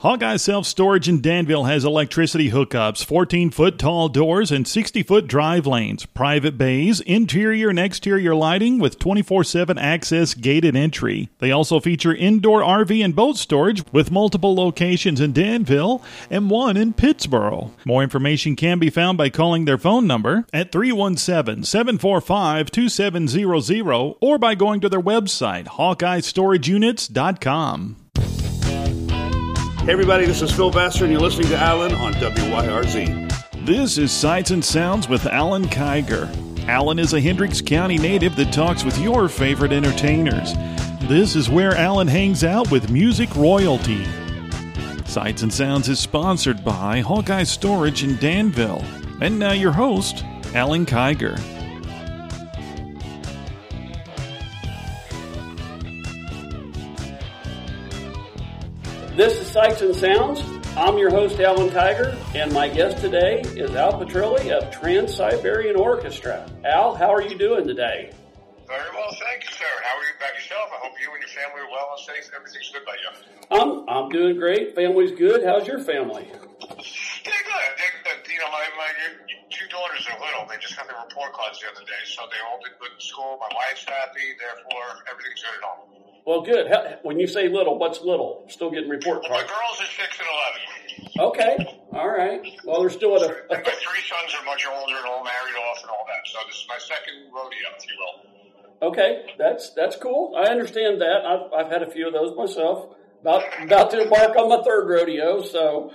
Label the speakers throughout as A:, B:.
A: Hawkeye Self Storage in Danville has electricity hookups, 14 foot tall doors, and 60 foot drive lanes, private bays, interior and exterior lighting with 24 7 access gated entry. They also feature indoor RV and boat storage with multiple locations in Danville and one in Pittsboro. More information can be found by calling their phone number at 317 745 2700 or by going to their website, HawkeyeStorageUnits.com.
B: Hey, everybody, this is Phil Vassar, and you're listening to Alan on WYRZ.
A: This is Sights and Sounds with Alan Kiger. Alan is a Hendricks County native that talks with your favorite entertainers. This is where Alan hangs out with music royalty. Sights and Sounds is sponsored by Hawkeye Storage in Danville. And now your host, Alan Kiger.
C: This is Sights and Sounds. I'm your host, Alan Kiger, and my guest today is Al Pitrelli of Trans Siberian Orchestra. Al, how are you doing today?
D: Very well, thank you, sir. How are you back yourself? I hope you and your family are well and safe. Everything's good by you.
C: I'm I'm doing great. Family's good. How's your family?
D: They're good. They're good. You know, my, my two daughters are little. They just got their report cards the other day, so they all did good in school. My wife's happy. Therefore, everything's good at home.
C: Well, good. When you say little, what's little? Still getting report
D: Well, my
C: cards.
D: girls are six and eleven.
C: Okay. All right. Well, they're still at a,
D: my three sons are much older and all married off and all that. So this is my second rodeo, if you will.
C: Okay, that's that's cool. I understand that. I've I've had a few of those myself. About about to embark on my third rodeo, so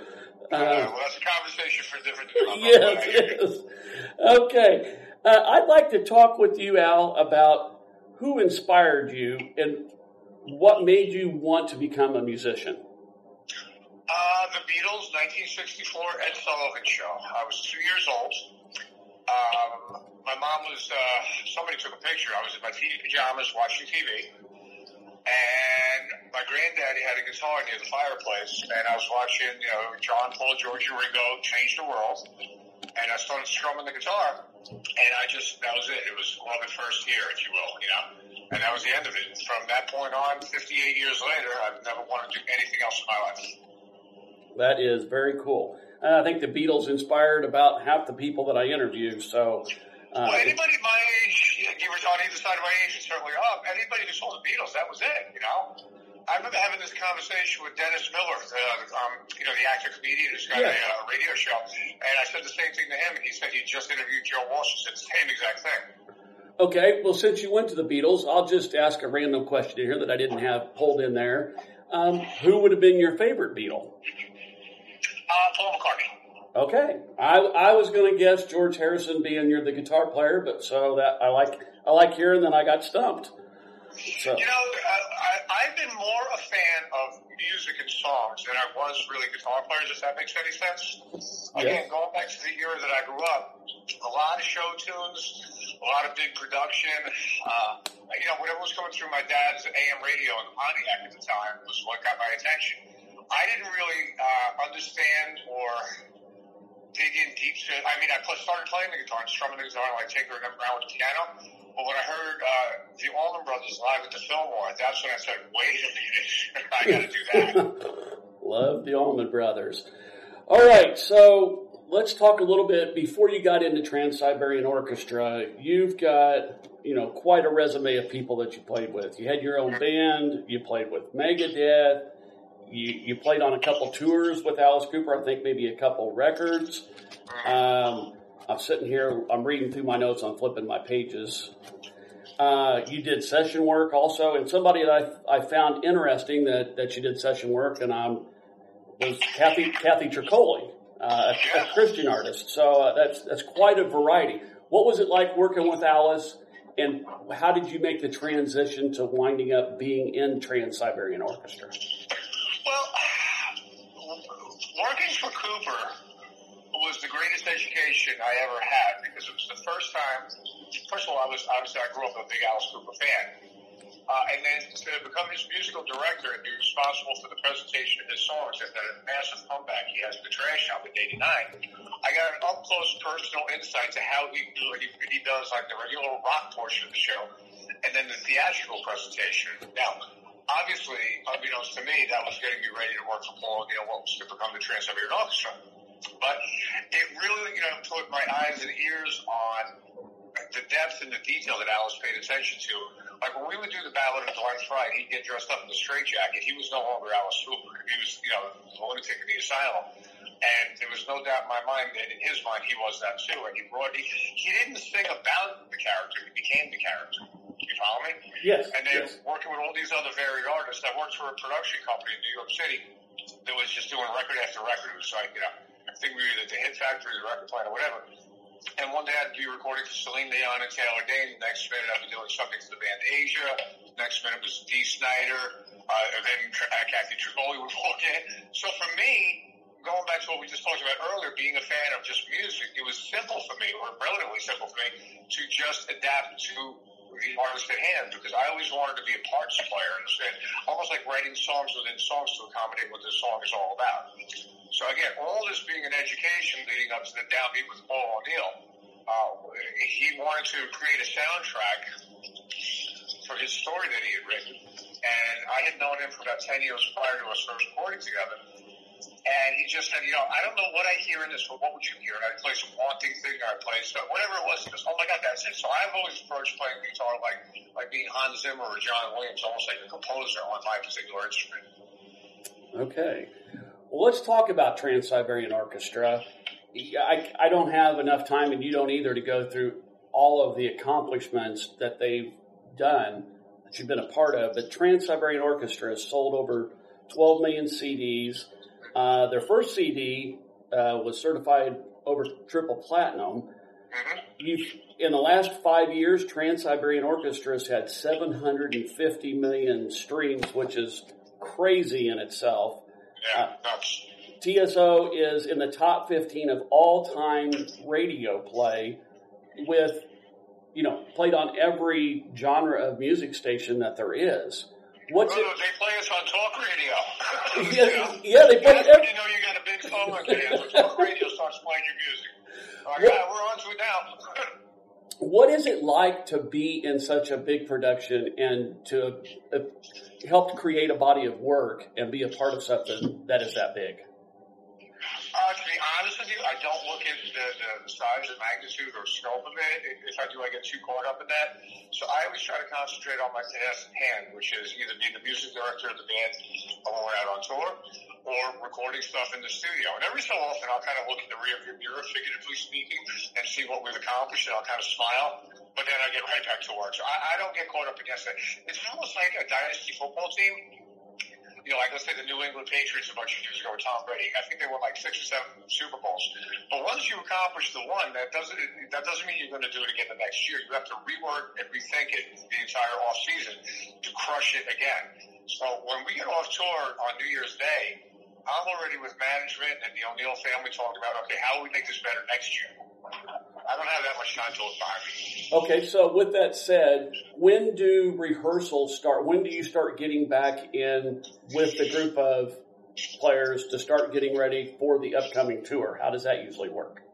D: Uh,
C: uh,
D: well, that's a conversation for a different time.
C: yes, yes. Okay, uh, I'd like to talk with you, Al, about who inspired you and what made you want to become a musician.
D: Uh, the Beatles, 1964, Ed Sullivan Show. I was two years old. Um, my mom was, uh, somebody took a picture. I was in my TV pajamas watching TV. And my granddaddy had a guitar near the fireplace. And I was watching, you know, John, Paul, George, and Ringo change the world. And I started strumming the guitar. And I just, that was it. It was love at first hear, if you will, you know. And that was the end of it. From that point on, 58 years later, I've never wanted to do anything else in my life.
C: That is very cool. Uh, I think the Beatles inspired about half the people that I interview. So, uh,
D: Well, anybody my age, give or on either side of my age, and certainly up, anybody who saw the Beatles, that was it, you know? I remember having this conversation with Dennis Miller, the, um, you know, the actor comedian who's got
C: Yeah.
D: a uh, radio show, and I said the same thing to him, and he said he just interviewed Joe Walsh and said the same exact thing.
C: Okay, well, since you went to the Beatles, I'll just ask a random question here that I didn't have pulled in there. Um, who would have been your favorite Beatle?
D: Uh, Paul McCartney.
C: Okay, I, I was going to guess George Harrison being you're the guitar player, but so that I like I like hearing that I got stumped. So
D: You know, I, I've been more a fan of music and songs than I was really guitar players, if that makes any sense. Again, going back to the era that I grew up, a lot of show tunes, a lot of big production. Uh, you know, whatever was coming through my dad's AM radio in the Pontiac at the time was what got my attention. I didn't really uh, understand or dig in deep to I mean, I started playing the guitar and strumming the guitar and like tinkering around with the piano. But when I heard uh, the Allman Brothers live at the Fillmore, that's when I said, "Wait a minute, I got to do that."
C: love the Allman Brothers. All right, so let's talk a little bit before you got into Trans Siberian Orchestra. You've got you know quite a resume of people that you played with. You had your own band. You played with Megadeth. You you played on a couple tours with Alice Cooper. I think maybe a couple records. Um, I'm sitting here. I'm reading through my notes. I'm flipping my pages. Uh, you did session work also, and somebody that I, I found interesting that, that you did session work, and um, was Kathy Kathy Troccoli, uh, a, a Christian artist. So uh, that's that's quite a variety. What was it like working with Alice, and how did you make the transition to winding up being in Trans Siberian Orchestra?
D: Working for Cooper was the greatest education I ever had because it was the first time. First of all, I was obviously I grew up a big Alice Cooper fan. Uh, and then to become his musical director and be responsible for the presentation of his songs and the massive comeback he has the Trash Album in '89, I got an up close personal insight to how he do he, he does like the regular rock portion of the show, and then the theatrical presentation. Now, obviously, unbeknownst to me, that was getting me ready to work for Paul O'Neill, what was to become the Trans-Siberian Orchestra. But it really, you know, put my eyes and ears on the depth and the detail that Alice paid attention to. Like when we would do the Ballad of Dwight Frye, he'd get dressed up in the straitjacket. He was no longer Alice Cooper. He was, you know, the lunatic in the asylum. And there was no doubt in my mind that in his mind he was that too. And he brought he, he didn't sing about the character; he became the character. You follow me?
C: Yes.
D: And then
C: yes.
D: working with all these other varied artists, I worked for a production company in New York City that was just doing record after record. It was like you know, I think we were either the Hit Factory, the Record Plant, or whatever. And one day I'd be recording for Celine Dion and Taylor Dayne. The next minute I'd be doing something for the band Asia. The next minute was Dee Snider. Uh, and then uh, Kathy Troccoli would walk in. So for me, going back to what we just talked about earlier, being a fan of just music, it was simple for me, or relatively simple for me, to just adapt to artist at hand because I always wanted to be a parts player, understand? Almost like writing songs within songs to accommodate what this song is all about. So again, all this being an education leading up to the downbeat with Paul O'Neill, uh, he wanted to create a soundtrack for his story that he had written. And I had known him for about 10 years prior to us first recording together. And he just said, you know, I don't know what I hear in this, but what would you hear? And I'd play some haunting thing, or I'd play some, whatever it was. He oh my God, that's it. So I've always approached playing guitar like, like being Hans Zimmer or John Williams, almost like a composer on my particular instrument.
C: Okay. Well, let's talk about Trans Siberian Orchestra. I, I don't have enough time, and you don't either, to go through all of the accomplishments that they've done that you've been a part of. But Trans Siberian Orchestra has sold over 12 million CDs. Uh, their first CD uh, was certified over triple platinum. You've, in the last five years, Trans Siberian Orchestra has had 750 million streams, which is crazy in itself.
D: Yeah, nuts.
C: TSO is in the top 15 of all time radio play with, you know, played on every genre of music station that there is. What's
D: Oh,
C: it?
D: they play us on talk radio.
C: Yeah, yeah, they play every,
D: you know you got a big song like that. Talk radio starts playing your music. Like,
C: What-
D: yeah, we're on to it now.
C: What is it like to be in such a big production and to uh, help create a body of work and be a part of something that is that big?
D: Uh, to be honest with you, I don't look at the, the, the size and magnitude or scope of it. If- I do, I get too caught up in that. So I always try to concentrate on my task at hand, which is either being the music director of the band when we're out on tour or recording stuff in the studio. And every so often, I'll kind of look in the rearview mirror, figuratively speaking, and see what we've accomplished, and I'll kind of smile. But then I get right back to work. So I, I don't get caught up against it. It's almost like a dynasty football team you know, like let's say the New England Patriots a bunch of years ago with Tom Brady. I think they won like six or seven Super Bowls. But once you accomplish the one, that doesn't that doesn't mean you're going to do it again the next year. You have to rework and rethink it the entire off season to crush it again. So when we get off tour on New Year's Day, I'm already with management and the O'Neill family talking about okay, how do we make this better next year? I don't have that much me.
C: Okay, so with that said, when do rehearsals start? When do you start getting back in with the group of players to start getting ready for the upcoming tour? How does that usually work?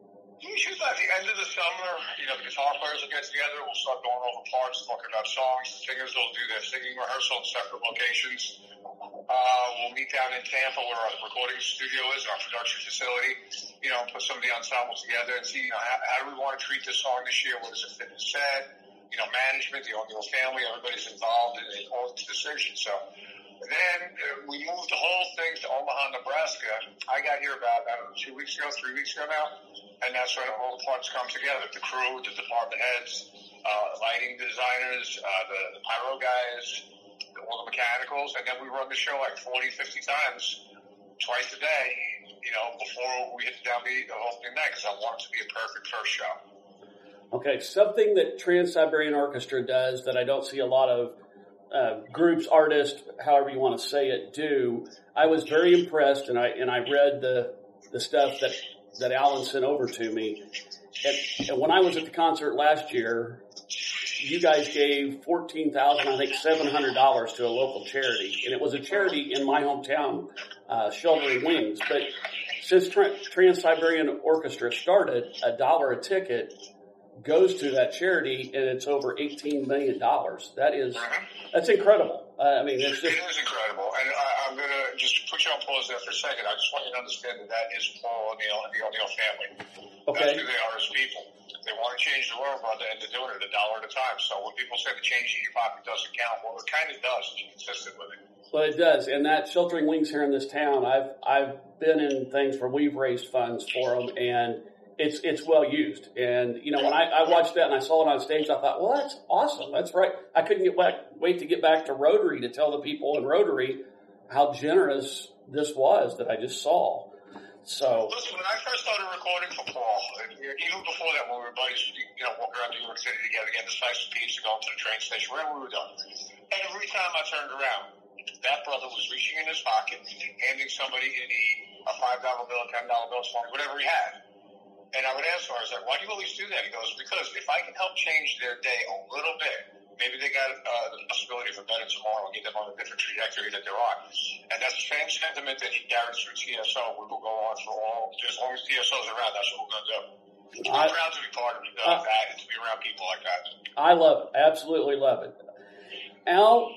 D: Usually at the end of the summer, you know, the guitar players will get together. We'll start going over parts, talking about songs. The singers will do their singing rehearsal in separate locations. Uh, we'll meet down in Tampa where our recording studio is, our production facility. You know, put some of the ensemble together and see, you know, how, how do we want to treat this song this year? What does it fit the set? You know, management, the O'Neill family, everybody's involved in, in all these decisions. So then uh, we moved the whole thing to Omaha, Nebraska. I got here about, I don't know, two weeks ago, three weeks ago now. And that's when all the parts come together. The crew, the department heads, uh, lighting designers, uh, the, the pyro guys, all the mechanicals. And then we run the show like 40, 50 times, twice a day, you know, before we hit the downbeat of opening night because I want it to be a perfect first show.
C: Okay, something that Trans Siberian Orchestra does that I don't see a lot of uh, groups, artists, however you want to say it, do. I was very impressed, and I and I read the the stuff that that Alan sent over to me. And, and when I was at the concert last year, you guys gave fourteen thousand, I think seven hundred dollars to a local charity, and it was a charity in my hometown, uh, Sheltering Wings. But since Tra- Trans Siberian Orchestra started, a dollar a ticket goes to that charity, and it's over eighteen million dollars. That is that's incredible. Uh, I mean, it's just,
D: it is incredible. And I, I'm going to just put you on pause there for a second. I just want you to understand that that is Paul O'Neill and the O'Neill family.
C: Okay.
D: That's who they are as people. They want to change the world, brother, and they're doing it a dollar at a time. So when people say the change in your pocket doesn't count, well, it kind of does if you're consistent with it.
C: Well, it does, and that sheltering wings here in this town, I've I've been in things where we've raised funds for them, and it's it's well used. And you know, when I, I watched that and I saw it on stage, I thought, well, that's awesome. That's right. I couldn't get back, wait to get back to Rotary to tell the people in Rotary how generous this was that I just saw. So
D: Listen, when I first started recording for Paul, even before that, when we were buddies, you know, walking around New York City together, getting a slice of pizza, going to the train station, wherever we were going, every time I turned around, that brother was reaching in his pocket, handing somebody in a five dollar bill, a ten dollar bill, whatever he had. And I would ask him, I was like, "Why do you always do that?" He goes, "Because if I can help change their day a little bit, maybe they got uh, the possibility for better tomorrow and get them on a different trajectory that they're on." And that's the same sentiment that he carries through TSO. We will go on for all as long as TSO's around. That's what we're going to do. I'm proud to be part of uh,
C: Uh,
D: that and to be around people like that.
C: I love it. Absolutely love it. Al,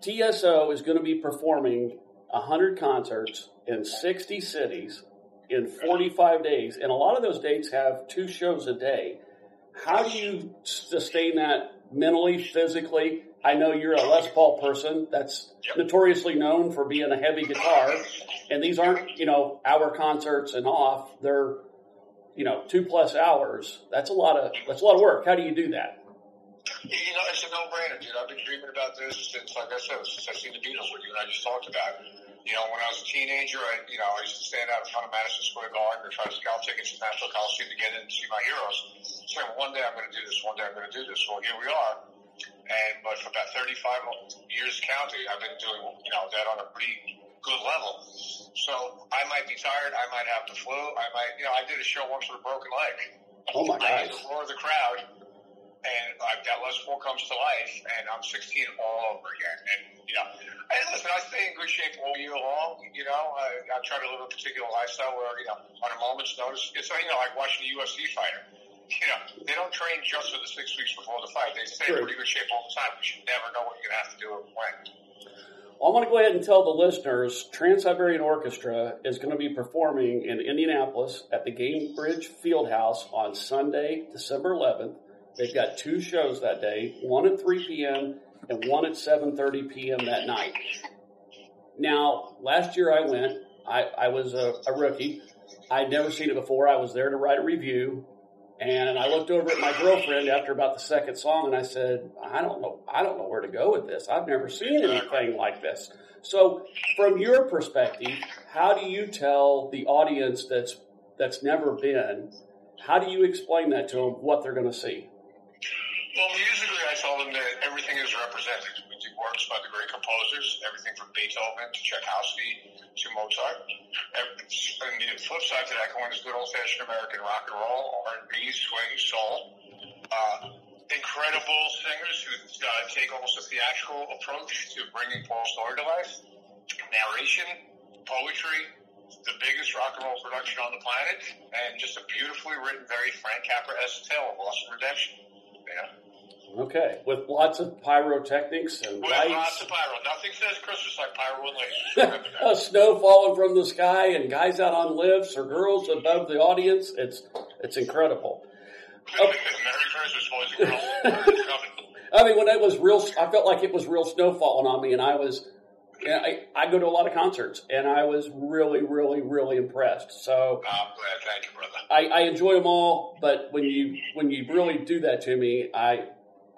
C: TSO is going to be performing 100 concerts in 60 cities in 45 days. And a lot of those dates have two shows a day. How do you sustain that mentally, physically? I know you're a Les Paul person that's notoriously known for being a heavy guitar. And these aren't, you know, hour concerts and off. They're, you know, two plus hours. That's a lot of, that's a lot of work. How do you do that?
D: You know, it's a no-brainer, dude. I've been dreaming about this since, like I said, since I seen the Beatles with you, and I just talked about it. You know, when I was a teenager, I, you know, I used to stand out in front of Madison Square Garden or try to scout tickets to Nassau Coliseum to get in and see my heroes. Saying, one day I'm going to do this, one day I'm going to do this. Well, here we are. And, but for about 35 years counting, I've been doing, you know, that on a pretty good level. So I might be tired. I might have the flu. I might, you know, I did a show once with a broken leg.
C: Oh my
D: I
C: gosh.
D: the roar of the crowd, and I've got Les Paul comes to life, and I'm 16 all over again. And you know, and I stay in good shape all year long. You know, I, I try to live a particular lifestyle where you know, on a moment's notice, it's you know, like watching a UFC fighter. You know, they don't train just for the six weeks before the fight. They stay in pretty good shape all the time. But you never know what you're gonna have to do and when.
C: Well, I'm going to go ahead and tell the listeners Trans Siberian Orchestra is going to be performing in Indianapolis at the Gainbridge Fieldhouse on Sunday, December 11th. They've got two shows that day, one at 3 p.m. and one at 7:30 p.m. that night. Now, last year I went. I, I was a, a rookie. I'd never seen it before. I was there to write a review, and I looked over at my girlfriend after about the second song, and I said, "I don't know. I don't know where to go with this. I've never seen anything like this." So, from your perspective, how do you tell the audience that's that's never been? How do you explain that to them what they're going to see?
D: Well, musically, I tell them that everything is represented. We do works by the great composers, everything from Beethoven to Tchaikovsky to Mozart. And the flip side to that coin is good old-fashioned American rock and roll, R&B, swing, soul. Uh, incredible singers who uh, take almost a theatrical approach to bringing Paul's story to life. Narration, poetry, the biggest rock and roll production on the planet, and just a beautifully written, very Frank Capra-esque tale of loss and redemption. Yeah.
C: Okay, with lots of pyrotechnics and
D: With lots of pyro. Nothing says Christmas like pyro and
C: uh, snow falling from the sky, and guys out on lifts or girls above the audience. It's it's incredible.
D: Merry Christmas, boys and girls.
C: I mean, when it was real, I felt like it was real snow falling on me, and I was, know, I, I go to a lot of concerts, and I was really, really, really impressed. So
D: I'm glad. Thank you, brother.
C: I, I enjoy them all, but when you when you really do that to me, I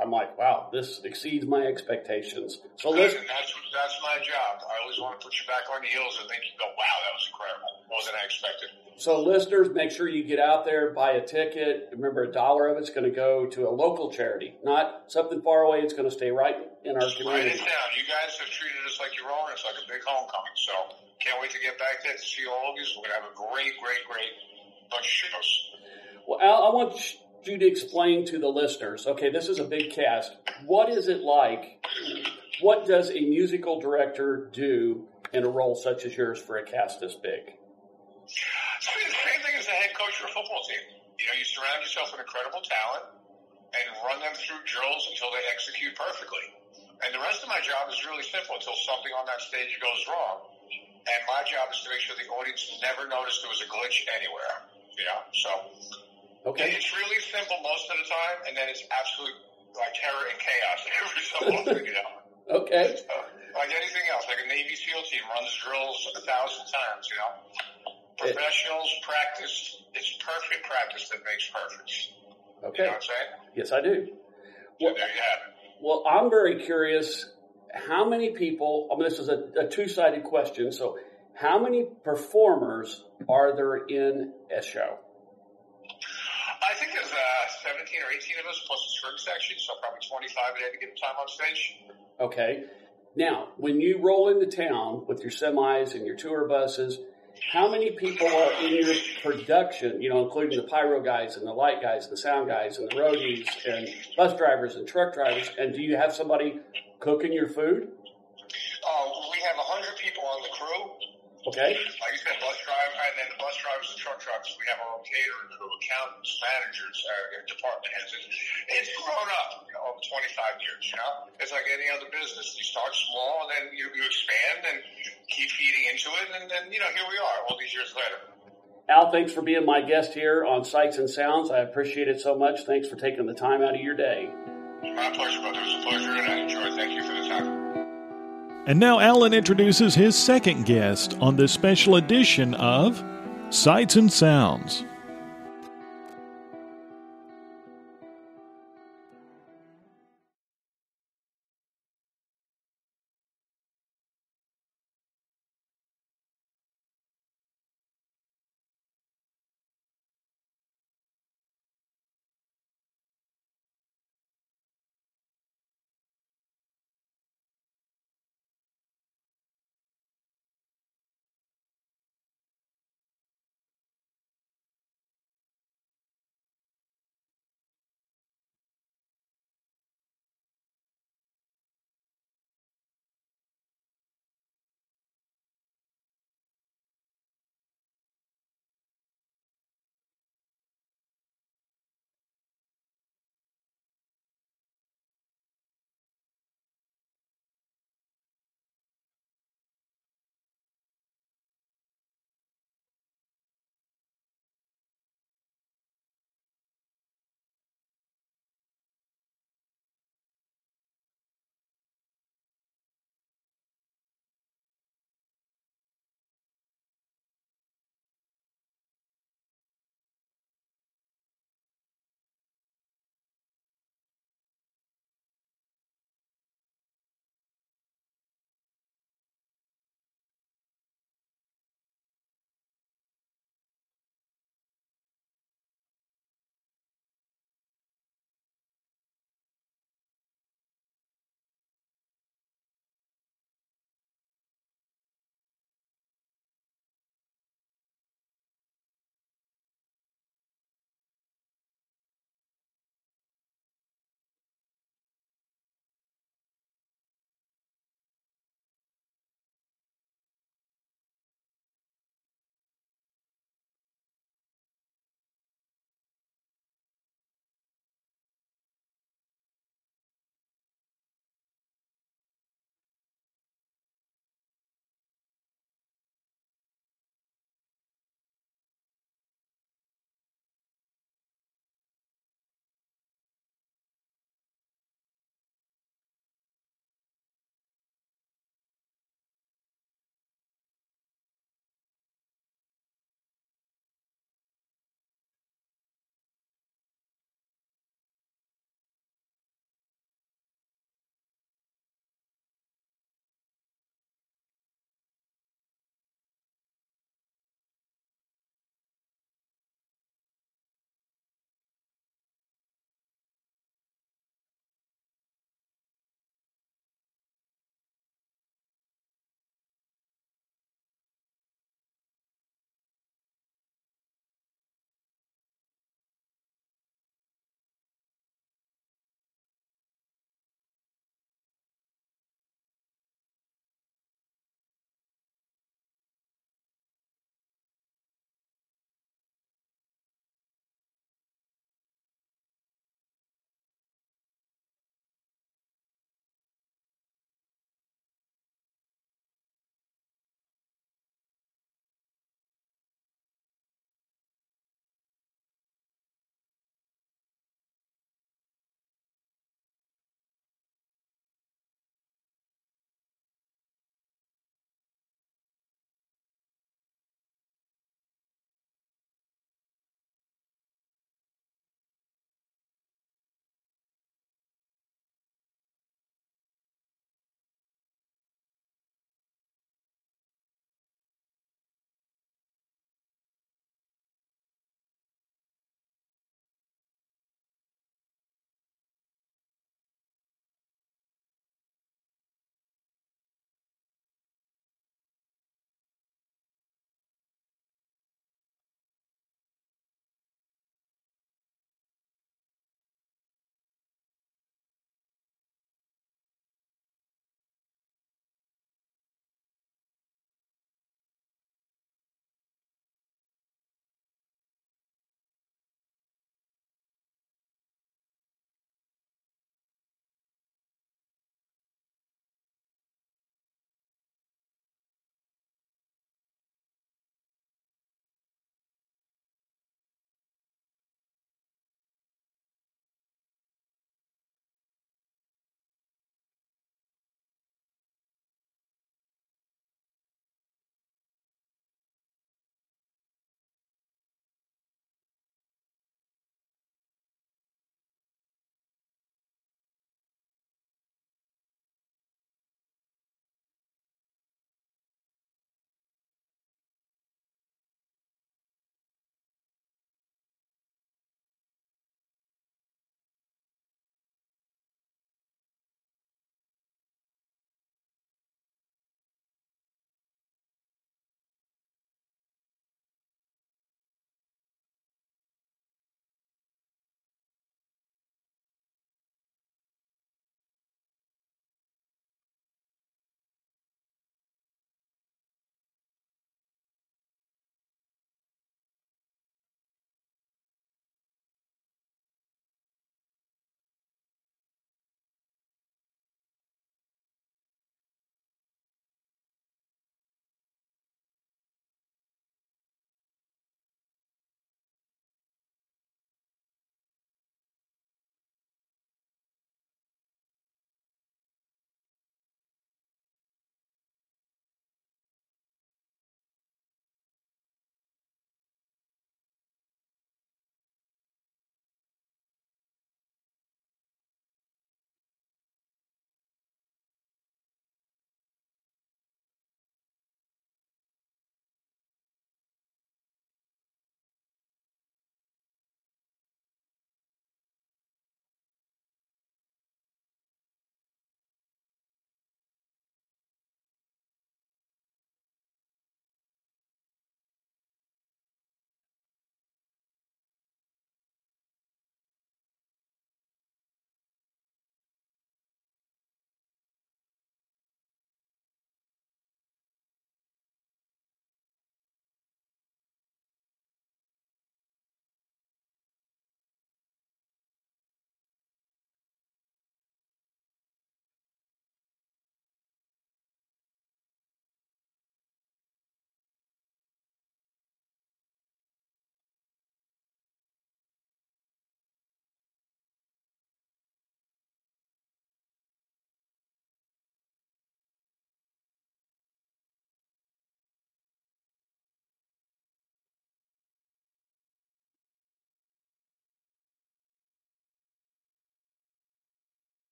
C: I'm like, wow, this exceeds my expectations. So listen,
D: Listen, that's, that's my job. I always want to put you back on your heels and think you go, wow, that was incredible. I expected.
C: so listeners, make sure you get out there, buy a ticket. Remember, a dollar of it's going to go to a local charity, not something far away. It's going to stay right in our
D: Right in
C: community.
D: town. You guys have treated us like your own. It's like a big homecoming. So can't wait to get back there to see all of you. We're going to have a great, great, great bunch of shows.
C: Well, Al, I want you to explain to the listeners. Okay, this is a big cast. What is it like? What does a musical director do in a role such as yours for a cast this big?
D: It's the same thing as the head coach for a football team. You know, you surround yourself with incredible talent and run them through drills until they execute perfectly. And the rest of my job is really simple until something on that stage goes wrong. And my job is to make sure the audience never noticed there was a glitch anywhere. Yeah. So
C: Okay.
D: it's really simple most of the time, and then it's absolute like terror and chaos every so often. You know.
C: Okay.
D: So, like anything else, like a Navy SEAL team runs drills a thousand times. You know. Professionals practice. It's perfect practice that makes perfect. You
C: Okay.
D: know what I'm saying?
C: Yes, I do.
D: So there you have it.
C: Well, I'm very curious. How many people? I mean, this is a, a two-sided question. So, how many performers are there in a show?
D: I think there's uh, 17 or 18 of us plus the string section, so probably 25 at any given time on stage.
C: Okay. Now, when you roll into town with your semis and your tour buses, how many people are in your production, you know, including the pyro guys and the light guys and the sound guys and the roadies and bus drivers and truck drivers? And do you have somebody cooking your food?
D: Uh, we have 100 people on the crew.
C: Okay.
D: Like you said, bus driver, and then the bus drivers and truck drivers. We have our own catering crew, accountants, managers, uh, department heads. It's, it's grown up you know, over 25 years, you know? It's like any other business. You start small and then you, you expand and keep feeding into it. And then, you know, here we are all these years later.
C: Al, thanks for being my guest here on Sights and Sounds. I appreciate it so much. Thanks for taking the time out of your day.
D: My pleasure, brother. It was a pleasure and I enjoyed it. Thank you for the time.
A: And now Alan introduces his second guest on this special edition of Sights and Sounds.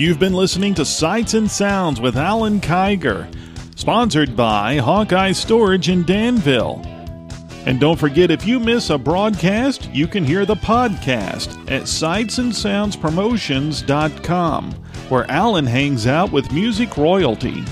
A: You've been listening to Sights and Sounds with Alan Kiger, sponsored by Hawkeye Storage in Danville. And don't forget, if you miss a broadcast, you can hear the podcast at sightsandsoundspromotions.com, where Alan hangs out with music royalty.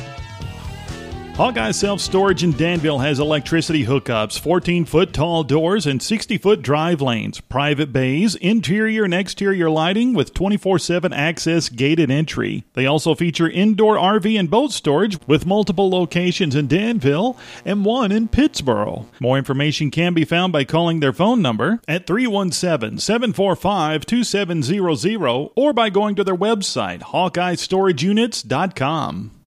A: Hawkeye Self Storage in Danville has electricity hookups, 14 foot tall doors, and 60 foot drive lanes, private bays, interior and exterior lighting with 24 7 access gated entry. They also feature indoor RV and boat storage with multiple locations in Danville and one in Pittsboro. More information can be found by calling their phone number at 317 745 2700 or by going to their website, HawkeyeStorageUnits.com.